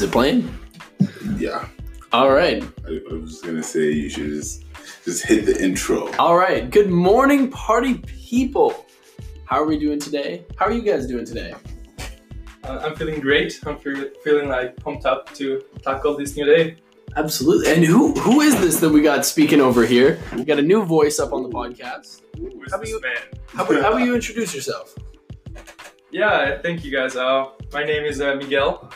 Is it playing? Yeah. All right. I, I was gonna say you should just just hit the intro. All right. Good morning, party people. How are we doing today? How are you guys doing today? Uh, I'm feeling great. I'm fe- feeling like pumped up to tackle this new day. Absolutely. And who who is this that we got speaking over here? We got a new voice up on the podcast. Who's How about you- man? How about, how about you introduce yourself? Yeah, thank you guys. Uh, my name is uh, Miguel.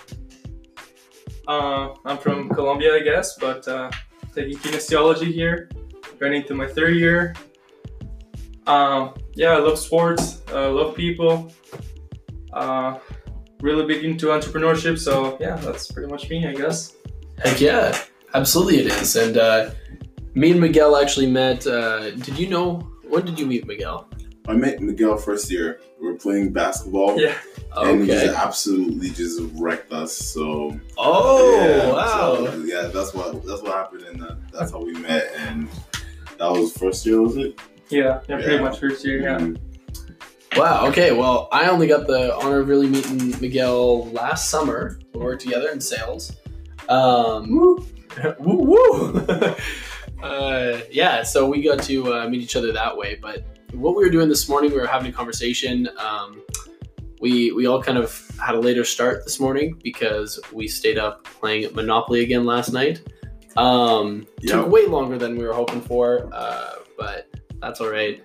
Uh, I'm from Colombia, I guess, but uh, taking kinesiology here, going into my third year. Um, yeah, I love sports, uh, love people, uh, really big into entrepreneurship. So yeah, that's pretty much me, I guess. Heck yeah, absolutely it is. And uh, me and Miguel actually met. Did you know? When did you meet Miguel? I met Miguel first year. We were playing basketball. Yeah, And he just absolutely just wrecked us. So Oh yeah, wow. so, yeah, that's what that's what happened, and uh, that's how we met. And that was first year, was it? yeah, yeah, pretty much first year. Yeah. Mhm. Wow. Okay. Well, I only got the honor of really meeting Miguel last summer. We worked together in sales. Um, woo woo. Uh, yeah. So we got to uh, meet each other that way. But what we were doing this morning, we were having a conversation. Um, we we all kind of had a later start this morning because we stayed up playing Monopoly again last night. Um, Took way longer than we were hoping for, uh, but that's all right.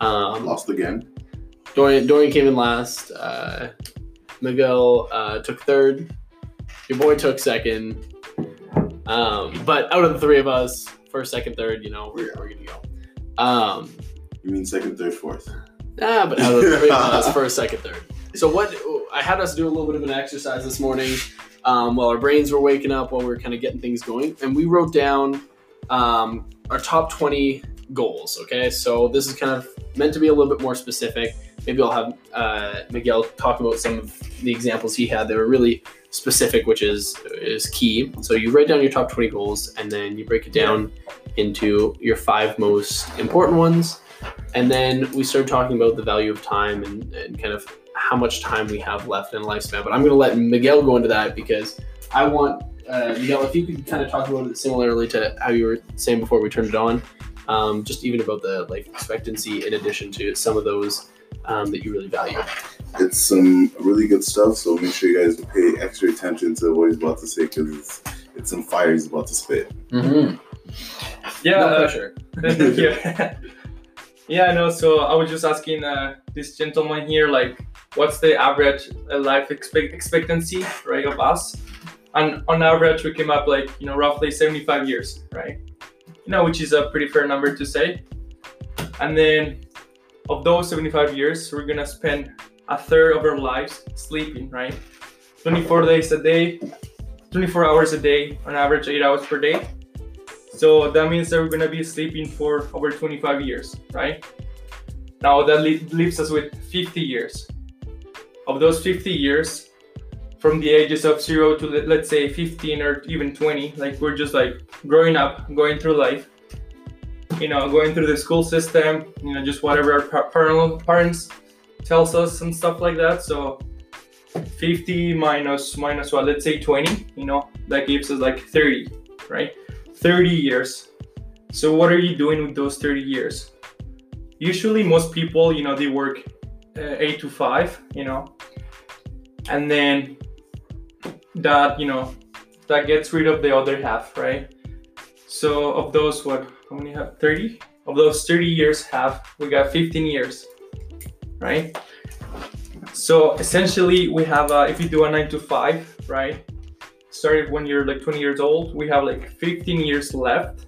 Um, Lost again. Dorian, Dorian came in last. Uh, Miguel uh, took third. Your boy took second. Um, but out of the three of us, first, second, third, you know, we're, we're to go. Um, You mean second, third, fourth? ah, but out of three of first, second, third. So what I had us do a little bit of an exercise this morning um, while our brains were waking up, while we were kind of getting things going, and we wrote down um, our top 20 goals. Okay, so this is kind of meant to be a little bit more specific. Maybe I'll have uh, Miguel talk about some of the examples he had They were really specific, which is is key. So you write down your top 20 goals, and then you break it down into your five most important ones. And then we start talking about the value of time and, and kind of how much time we have left in lifespan. But I'm going to let Miguel go into that because I want uh, Miguel, if you could kind of talk about it similarly to how you were saying before we turned it on, um, just even about the life expectancy in addition to some of those um, that you really value. It's some really good stuff. So make sure you guys pay extra attention to what he's about to say because it's, it's some fire he's about to spit. Mm-hmm. Yeah, no uh, pressure. Thank you. yeah, no. So I was just asking uh, this gentleman here, like, what's the average uh, life expect- expectancy, right, of us? And on average, we came up like you know roughly 75 years, right? You know, which is a pretty fair number to say. And then of those 75 years, we're gonna spend a third of our lives sleeping, right? 24 days a day, 24 hours a day, on average, eight hours per day. So that means that we're gonna be sleeping for over 25 years, right? Now that leaves us with 50 years. Of those 50 years, from the ages of zero to let- let's say 15 or even 20, like we're just like growing up, going through life, you know, going through the school system, you know, just whatever our parents tells us and stuff like that. So 50 minus minus what? Let's say 20. You know, that gives us like 30, right? 30 years. So what are you doing with those 30 years? Usually most people, you know, they work uh, 8 to 5, you know. And then that, you know, that gets rid of the other half, right? So of those what how many have 30? Of those 30 years half, we got 15 years. Right? So essentially we have uh, if you do a 9 to 5, right? started when you're like 20 years old we have like 15 years left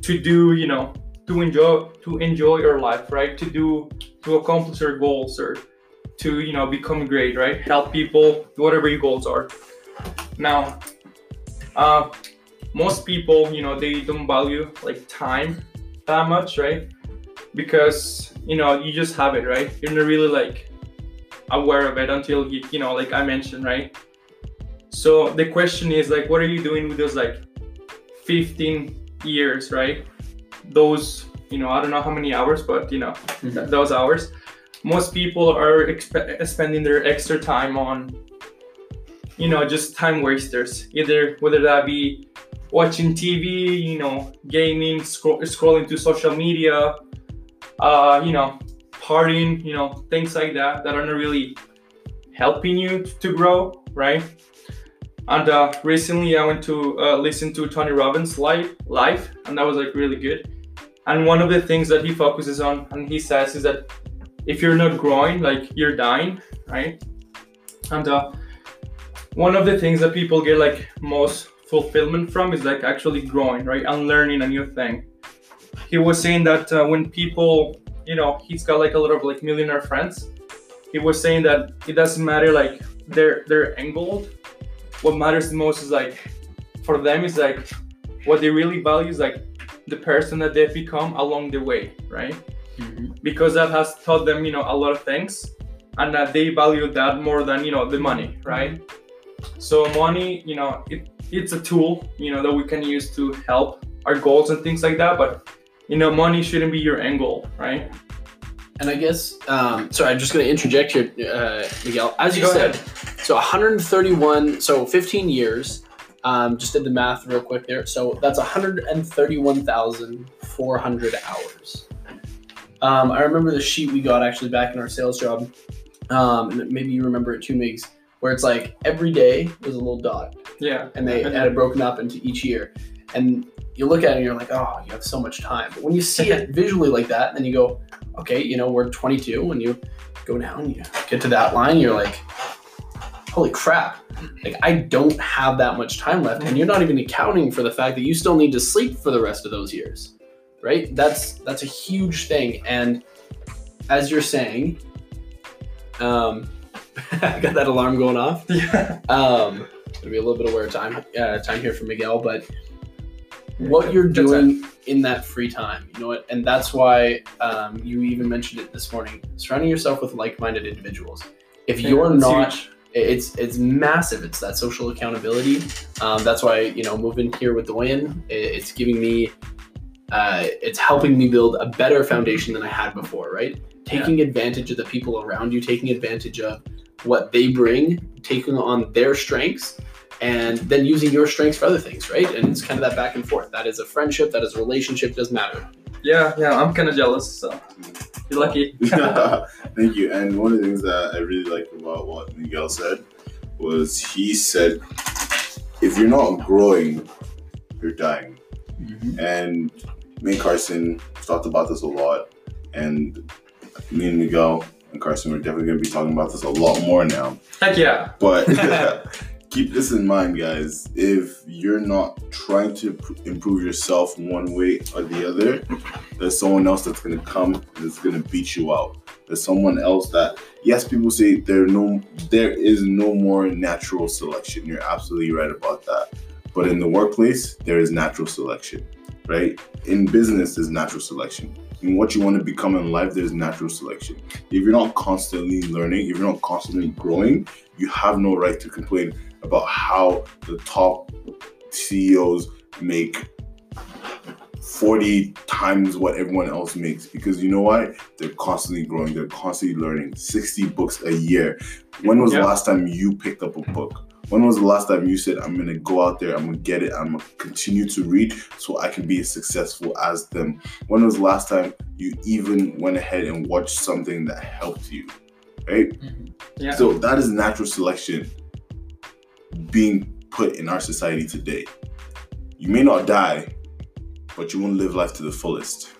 to do you know to enjoy to enjoy your life right to do to accomplish your goals or to you know become great right help people whatever your goals are now uh, most people you know they don't value like time that much right because you know you just have it right you're not really like aware of it until you you know like i mentioned right so the question is like, what are you doing with those like 15 years, right? Those, you know, I don't know how many hours, but you know, th- those hours. Most people are expe- spending their extra time on you know, just time wasters. Either whether that be watching TV, you know, gaming, scroll, scrolling to social media, uh, you know, partying, you know, things like that that are not really helping you to grow, right? And uh, recently I went to uh, listen to Tony Robbins live, live, and that was like really good. And one of the things that he focuses on and he says is that if you're not growing, like you're dying, right? And uh, one of the things that people get like most fulfillment from is like actually growing, right? And learning a new thing. He was saying that uh, when people, you know, he's got like a lot of like millionaire friends. He was saying that it doesn't matter like they're they're angle. What matters the most is like for them is like what they really value is like the person that they've become along the way, right? Because that has taught them, you know, a lot of things, and that they value that more than you know the money, right? So money, you know, it, it's a tool, you know, that we can use to help our goals and things like that. But you know, money shouldn't be your end goal, right? And I guess, um, sorry, I'm just going to interject here, uh, Miguel. As you Go said, so 131, so 15 years. Um, just did the math real quick there. So that's 131,400 hours. Um, I remember the sheet we got actually back in our sales job. Um, and maybe you remember it too, Migs, where it's like every day was a little dot Yeah. and they had it broken up into each year. And you look at it and you're like, oh, you have so much time. But when you see it visually like that, then you go, okay, you know, we're 22. When you go down, you get to that line, you're like, holy crap. Like, I don't have that much time left. And you're not even accounting for the fact that you still need to sleep for the rest of those years, right? That's that's a huge thing. And as you're saying, um, I got that alarm going off. Yeah. Um, gonna be a little bit of wear time uh, time here for Miguel, but what you're doing in that free time, you know what, and that's why um, you even mentioned it this morning. Surrounding yourself with like-minded individuals. If Yeah, you're not, it's it's massive. It's that social accountability. Um, that's why you know moving here with the win, it, it's giving me, uh, it's helping me build a better foundation than I had before. Right, taking advantage of the people around you, taking advantage of what they bring, taking on their strengths, and then using your strengths for other things, right? And it's kind of that back and forth. That is a friendship, that is a relationship, doesn't matter. Yeah, yeah, I'm kind of jealous. So you're lucky. Thank you. And one of the things that I really like about what Miguel said was he said, if you're not growing, you're dying. Mm-hmm. And me and Carson talked about this a lot. And me and Miguel and Carson are definitely going to be talking about this a lot more now. Heck yeah. But keep this in mind, guys. If you're not trying to pr- improve yourself one way or the other, there's someone else that's gonna come it's gonna beat you out. There's someone else that yes, people say there no there is no more natural selection. You're absolutely right about that. But in the workplace, there is natural selection, right? In business, there's natural selection. In what you want to become in life, there's natural selection. If you're not constantly learning, if you're not constantly growing, you have no right to complain about how the top CEOs make 40 times what everyone else makes because you know why? They're constantly growing, they're constantly learning. 60 books a year. When was Yeah. the last time you picked up a book? When was the last time you said, I'm gonna go out there, I'm gonna get it, I'm gonna continue to read so I can be as successful as them? When was the last time you even went ahead and watched something that helped you? Right? Yeah. So that is natural selection being put in our society today. You may not die, but you won't live life to the fullest.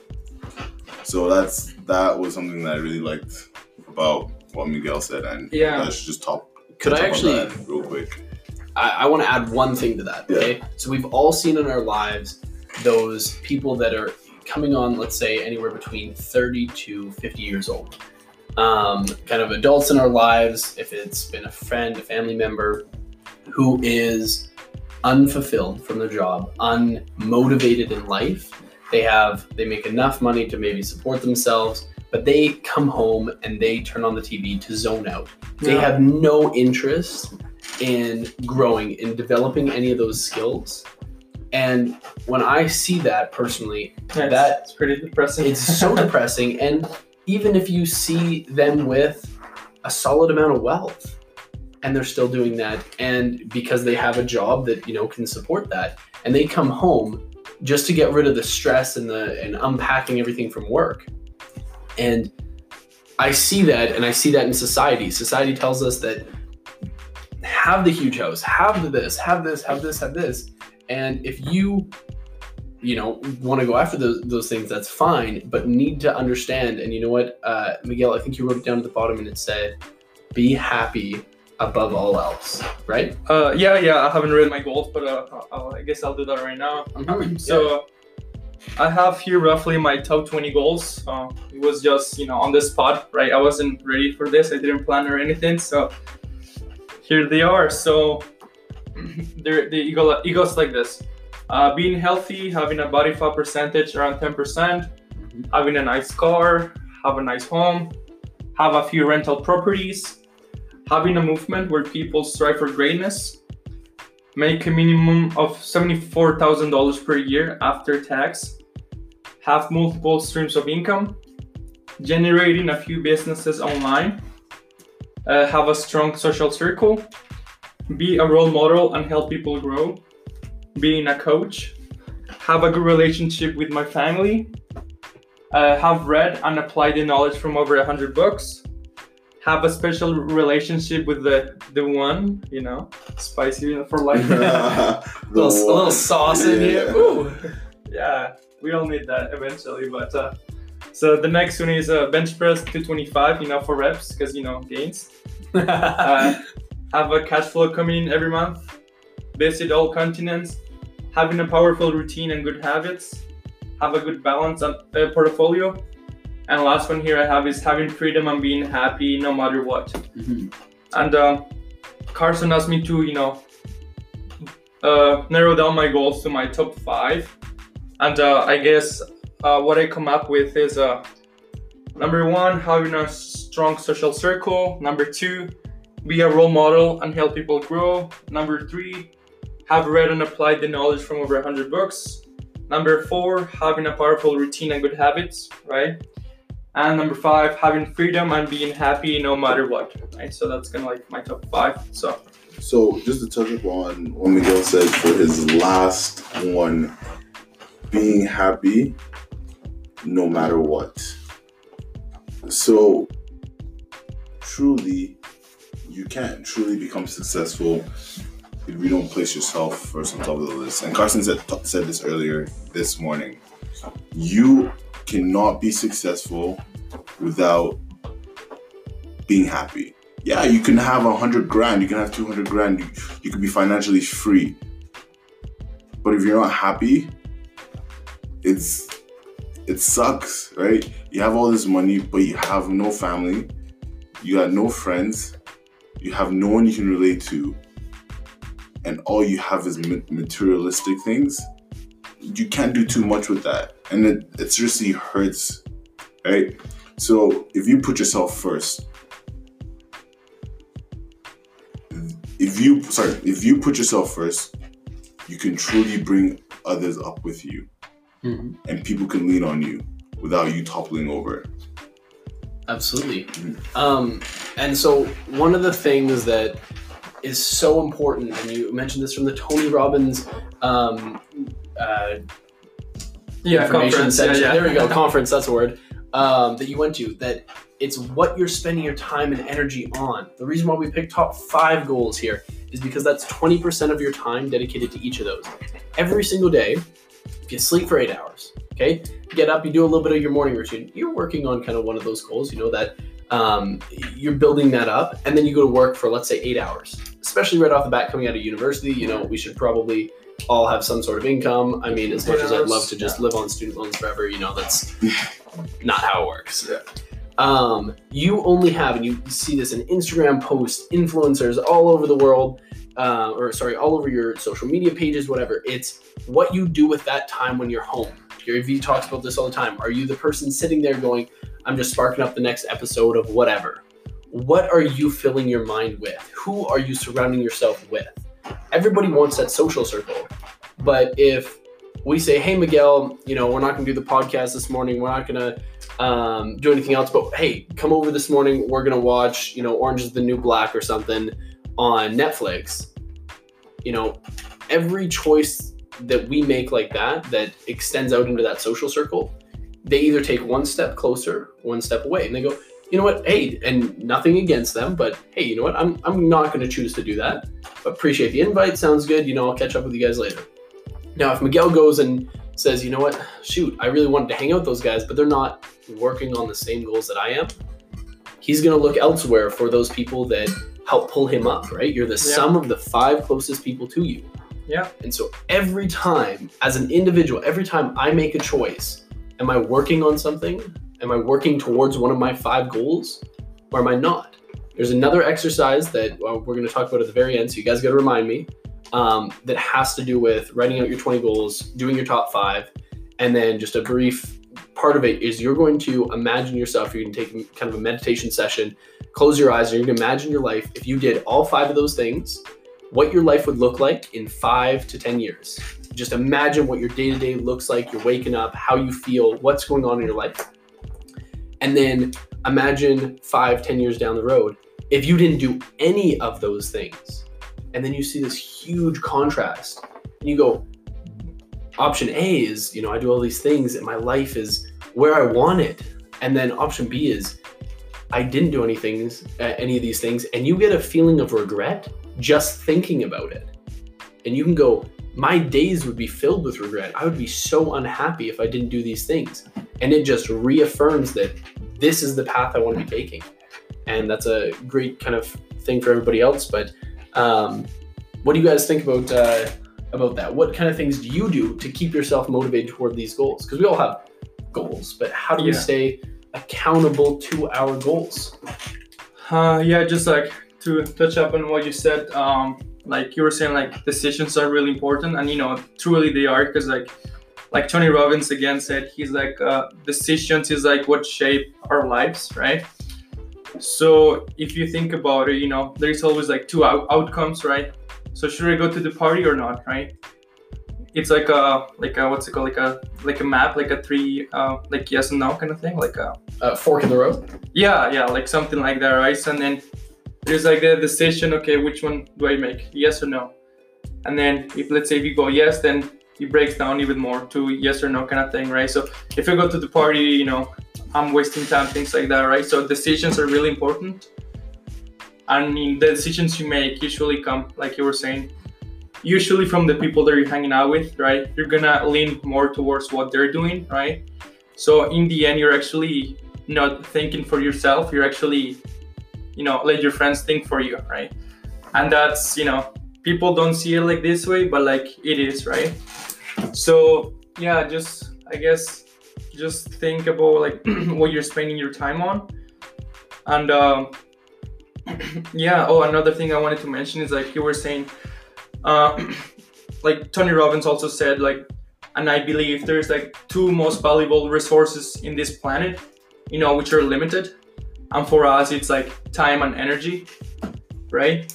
So that's that was something that I really liked about what Miguel said, and Yeah. I should just talk. Could I touch on actually? that real quick? I, I want to add one thing to that. Okay, so we've all seen in our lives those people that are coming on, let's say, anywhere between 30 to 50 years old. Um, kind of adults in our lives, if it's been a friend, a family member who is unfulfilled from their job, unmotivated in life. They have they make enough money to maybe support themselves, but they come home and they turn on the TV to zone out. They Yeah. have no interest in growing, in developing any of those skills. And when I see that personally, that- it's pretty depressing. it's so depressing. And even if you see them with a solid amount of wealth, and they're still doing that and because they have a job that you know can support that. And they come home just to get rid of the stress and the and unpacking everything from work. And i see that and i see that in society. Society tells us that have the huge house have the this have this have this have this. And if you you know want to go after those, those things that's fine but need to understand and you know what uh, miguel i think you wrote it down at the bottom and it said be happy above all else right Uh, yeah, yeah. I haven't read my goals, but uh, I'll, guess I'll do that right now. So I have here roughly my top 20 goals. Uh, it was just you know on the spot, right? I wasn't ready for this. I didn't plan or anything. So here they are. So the eagle eagles like this: uh, being healthy, having a body fat percentage around 10%, Mhm. having a nice car, have a nice home, have a few rental properties, having a movement where people strive for greatness, make a minimum of $74,000 per year after tax, have multiple streams of income, generating a few businesses online, uh, have a strong social circle, be a role model and help people grow, being a coach, have a good relationship with my family, uh, have read and applied the knowledge from over 100 books, have a special relationship with the the one, you know, spicy for life. a little, a little sauce in here Ooh. yeah, we all need that eventually. But uh, so the next one is uh, bench press 225, you know, for reps because you know gains. Uh, have a cash flow coming in every month. Visit all continents. Having a powerful routine and good habits. Have a good balance on uh, portfolio. And last one here I have is having freedom and being happy no matter what. Mhm. And um, Carson asked me to, you know, uh, narrow down my goals to my top five. And uh, I guess uh, what I come up with is uh, number one, having a strong social circle. Number two, be a role model and help people grow. Number three, have read and applied the knowledge from over 100 books. Number four, having a powerful routine and good habits, right? And number five, having freedom and being happy no matter what, right? So that's kind of like my top five. So So just to touch upon what Miguel said for his last one, being happy no matter what. So truly, you can't truly become successful if you don't place yourself first on top of the list. And Carson said said this earlier this morning. You cannot be successful without being happy yeah, you can have a hundred grand, you can have two hundred grand, you, you can be financially free. But if you're not happy, it's it sucks, right? You have all this money, but you have no family, you got no friends, you have no one you can relate to, and all you have is materialistic things. You can't do too much with that, and it, it seriously hurts, right? So if you put yourself first, if you sorry if you put yourself first you can truly bring others up with you Mhm. and people can lean on you without you toppling over Absolutely. Mhm. Um, and so one of the things that is so important, and you mentioned this from the Tony Robbins um, uh, yeah, information conference. Yeah, yeah. There we go, conference. That's a word um, that you went to. That it's what you're spending your time and energy on. The reason why we picked top five goals here is because that's 20% of your time dedicated to each of those. Every single day, if you sleep for eight hours, okay, get up, you do a little bit of your morning routine. You're working on kind of one of those goals. You know that um, you're building that up, and then you go to work for let's say eight hours. Especially right off the bat, coming out of university, you know we should probably all have some sort of income. I mean, as much as I'd love to just live on student loans forever, you know that's not how it works. Yeah. Um, you only have, and you see this in Instagram posts, influencers all over the world, uh, or sorry, all over your social media pages, whatever. It's what you do with that time when you're home. Gary Vee talks about this all the time. Are you the person sitting there going, I'm just sparking up the next episode of whatever? What are you filling your mind with? Who are you surrounding yourself with? Everybody wants that social circle. But if we say, hey, Miguel, you know, we're not going to do the podcast this morning, we're not going to um, do anything else, but hey, come over this morning, we're going to watch, you know, Orange is the New Black or something. on Netflix, you know, every choice that we make like that that extends out into that social circle, they either take one step closer, one step away, and they go, you know what, hey, and nothing against them, but hey, you know what, I'm I'm not going to choose to do that. Appreciate the invite, sounds good. You know, I'll catch up with you guys later. Now, if Miguel goes and says, you know what, shoot, I really wanted to hang out with those guys, but they're not working on the same goals that I am, he's going to look elsewhere for those people that help pull him up, right? You're the Yeah. sum of the five closest people to you. Yeah. And so every time, as an individual, every time I make a choice, am I working on something? Am I working towards one of my five goals? Or am I not? There's another exercise that well, we're going to talk about at the very end, so you guys got to remind me, um, that has to do with writing out your 20 goals, doing your top five, and then just a brief part of it is you're going to imagine yourself, going to take kind of a meditation session, close your eyes, and you're going to imagine your life. If you did all five of those things, what your life would look like in five to 10 years. Just imagine what your day to day looks like. You're waking up, how you feel, what's going on in your life. And then imagine five, 10 years down the road, if you didn't do any of those things, and then you see this huge contrast, and you go, option A is, you know, I do all these things and my life is where I want it. And then option B is, I didn't do anything, uh, any of these things, and you get a feeling of regret just thinking about it. And you can go, my days would be filled with regret. I would be so unhappy if I didn't do these things. And it just reaffirms that this is the path I want to be taking. And that's a great kind of thing for everybody else. But um, what do you guys think about uh, about that? What kind of things do you do to keep yourself motivated toward these goals? Because we all have goals, but how do we Yeah. stay accountable to our goals? Uh, yeah, just like to touch up on what you said, um, like you were saying, like decisions are really important, and you know, truly they are, because like, like Tony Robbins again said, he's like uh, decisions is like what shape our lives, right? So if you think about it, you know, there's always like two out- outcomes, right? So should I go to the party or not, right? It's like a like a what's it called like a like a map like a three uh, like yes and no kind of thing like a Uh, fork in the road. yeah, yeah, like something like that, right? So, and then there's like the decision, okay, which one do I make? Yes or no? And then if let's say if you go yes, then it breaks down even more to yes or no kind of thing, right? So if I go to the party, you know, I'm wasting time, things like that, right? So decisions are really important. And in the decisions you make usually come, like you were saying, usually from the people that you're hanging out with, right? You're gonna lean more towards what they're doing, right? So in the end, you're actually not thinking for yourself you're actually you know let your friends think for you right and that's you know people don't see it like this way but like it is right so yeah just i guess just think about like what you're spending your time on. And um yeah oh another thing i wanted to mention is like you were saying uh like tony robbins also said like and i believe there's like two most valuable resources in this planet you know which are limited. And for us it's like time and energy right?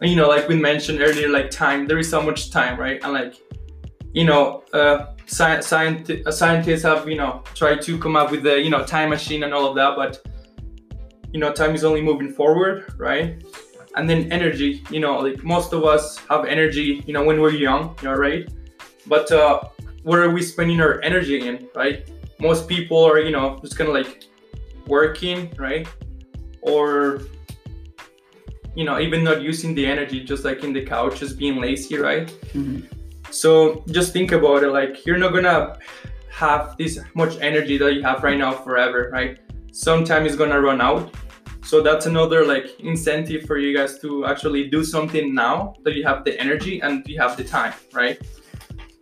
And, you know like we mentioned earlier like time there is so much time right? And like you know uh, sci- scient- uh, scientists have you know tried to come up with the you know time machine and all of that but you know time is only moving forward right? And then energy you know like most of us have energy you know when we're young you know right? But uh where are we spending our energy in right? Most people are you know just kind of like working right? Or you know even not using the energy just like in the couch just being lazy right so just think about it like you're not gonna have this much energy that you have right now forever right? Sometime it's gonna run out. So that's another like incentive for you guys to actually do something now that you have the energy and you have the time right?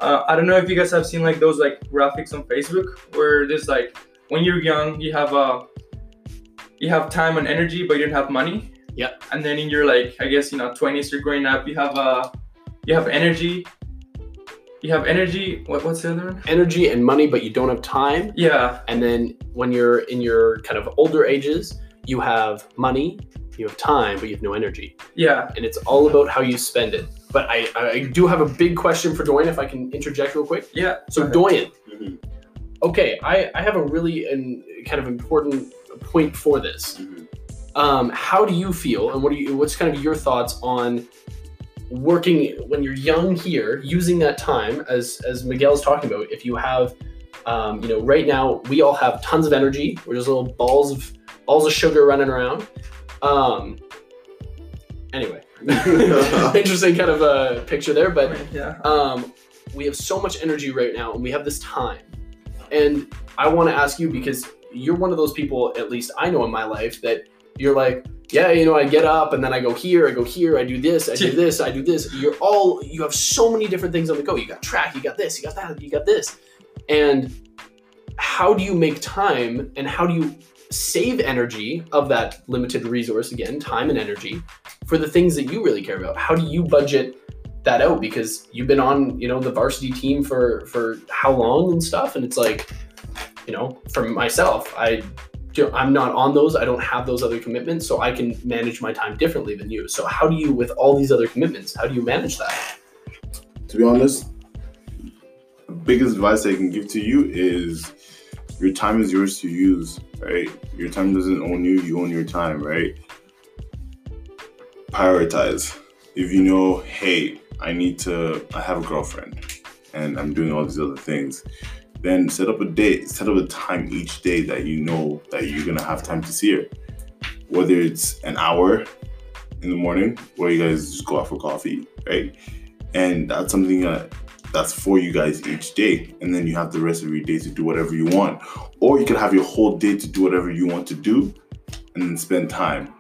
Uh, i don't know if you guys have seen like those like graphics on facebook where there's like when you're young you have uh you have time and energy but you don't have money. Yeah. and then in your like i guess you know 20s you're growing up you have uh you have energy you have energy what, what's the other one Energy and money, but you don't have time. yeah And then when you're in your kind of older ages, you have money, you have time, but you have no energy. yeah And it's all about how you spend it. But I, I do have a big question for Dorian, if I can interject real quick. yeah So, Okay. Dorian, Mhm, okay, I, I have a really and kind of important point for this. mhm. Um, how do you feel, and what are you? What's kind of your thoughts on working when you're young here, using that time as as Miguel's talking about? If you have, um, you know, right now we all have tons of energy. We're just little balls of balls of sugar running around. Um, anyway, interesting kind of a picture there, but yeah. um, we have so much energy right now and we have this time and i want to ask you because you're one of those people at least i know in my life that you're like yeah you know i get up and then i go here i go here i do this i do this i do this. You're all you have so many different things on the go. You got track you got this you got that you got this. And how do you make time and how do you save energy of that limited resource again time and energy for the things that you really care about? How do you budget that out? Because you've been on you know the varsity team for for how long and stuff? And it's like you know for myself i i'm not on those i don't have those other commitments so i can manage my time differently than you so how do you with all these other commitments how do you manage that to be honest, the biggest advice I can give to you is your time is yours to use, right? Your time doesn't own you, you own your time, right? Prioritize. If you know, hey, I need to, I have a girlfriend and I'm doing all these other things, then set up a date, set up a time each day that you know that you're gonna have time to see her. Whether it's an hour in the morning where you guys just go out for coffee, right? And that's something that that's for you guys each day. And then you have the rest of your day to do whatever you want. Or you can have your whole day to do whatever you want to do and then spend time,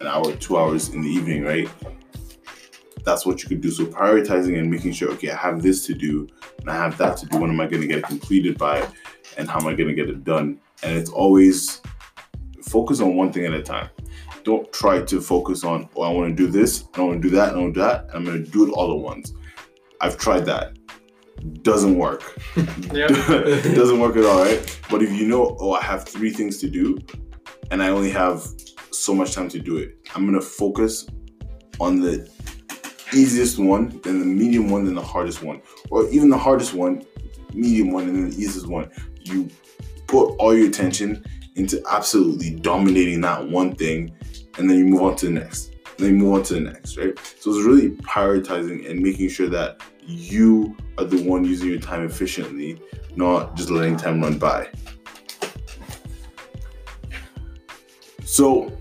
an hour, two hours in the evening, right? That's what you could do. So prioritizing and making sure, okay, I have this to do and I have that to do. When am I going to get it completed by? And how am I going to get it done? And it's always focus on one thing at a time. Don't try to focus on, oh, I want to do this, I want to do that, I want to do that. I'm going to do it all at once. I've tried that. Doesn't work. Yeah. it doesn't work at all, right? But if you know, oh, I have three things to do and I only have so much time to do it, I'm gonna focus on the easiest one, then the medium one, then the hardest one. Or even the hardest one, medium one, and then the easiest one. You put all your attention into absolutely dominating that one thing, and then you move on to the next. And then you move on to the next, right? So it's really prioritizing and making sure that you are the one using your time efficiently, not just letting time run by. So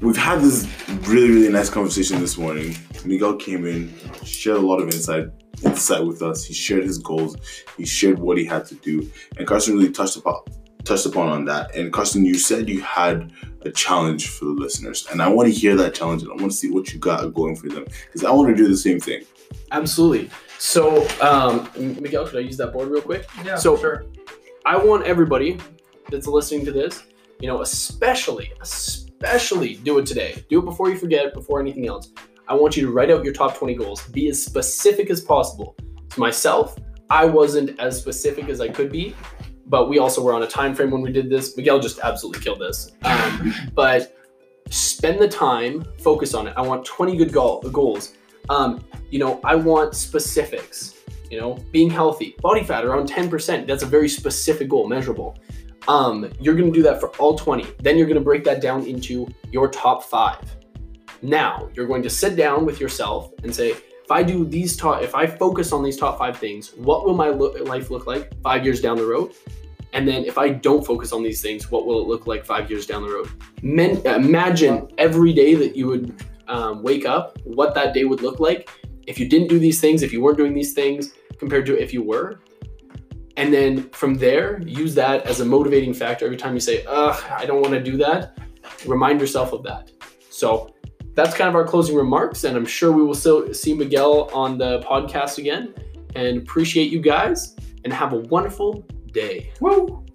we've had this really, really nice conversation this morning. Miguel came in, shared a lot of insight insight with us. He shared his goals, he shared what he had to do, and Carson really touched upon touched upon on that. And Carson, you said you had a challenge for the listeners, and I want to hear that challenge, and I want to see what you got going for them because I want to do the same thing. absolutely so um, miguel could i use that board real quick Yeah. So- sure. I want everybody that's listening to this, you know, especially, especially do it today. Do it before you forget, before anything else. I want you to write out your top 20 goals. Be as specific as possible. To myself, I wasn't as specific as I could be, but we also were on a time frame when we did this. Miguel just absolutely killed this. Um, but spend the time, focus on it. I want 20 good goal, goals. Um, you know, I want specifics you know being healthy body fat around 10% that's a very specific goal measurable um, you're going to do that for all 20 then you're going to break that down into your top five now you're going to sit down with yourself and say if i do these top if i focus on these top five things what will my lo- life look like five years down the road and then if i don't focus on these things what will it look like five years down the road Men- imagine every day that you would um, wake up what that day would look like if you didn't do these things if you weren't doing these things compared to if you were. And then from there, use that as a motivating factor every time you say, ugh, I don't want to do that. Remind yourself of that. So that's kind of our closing remarks. And I'm sure we will still see Miguel on the podcast again. And appreciate you guys and have a wonderful day. Woo!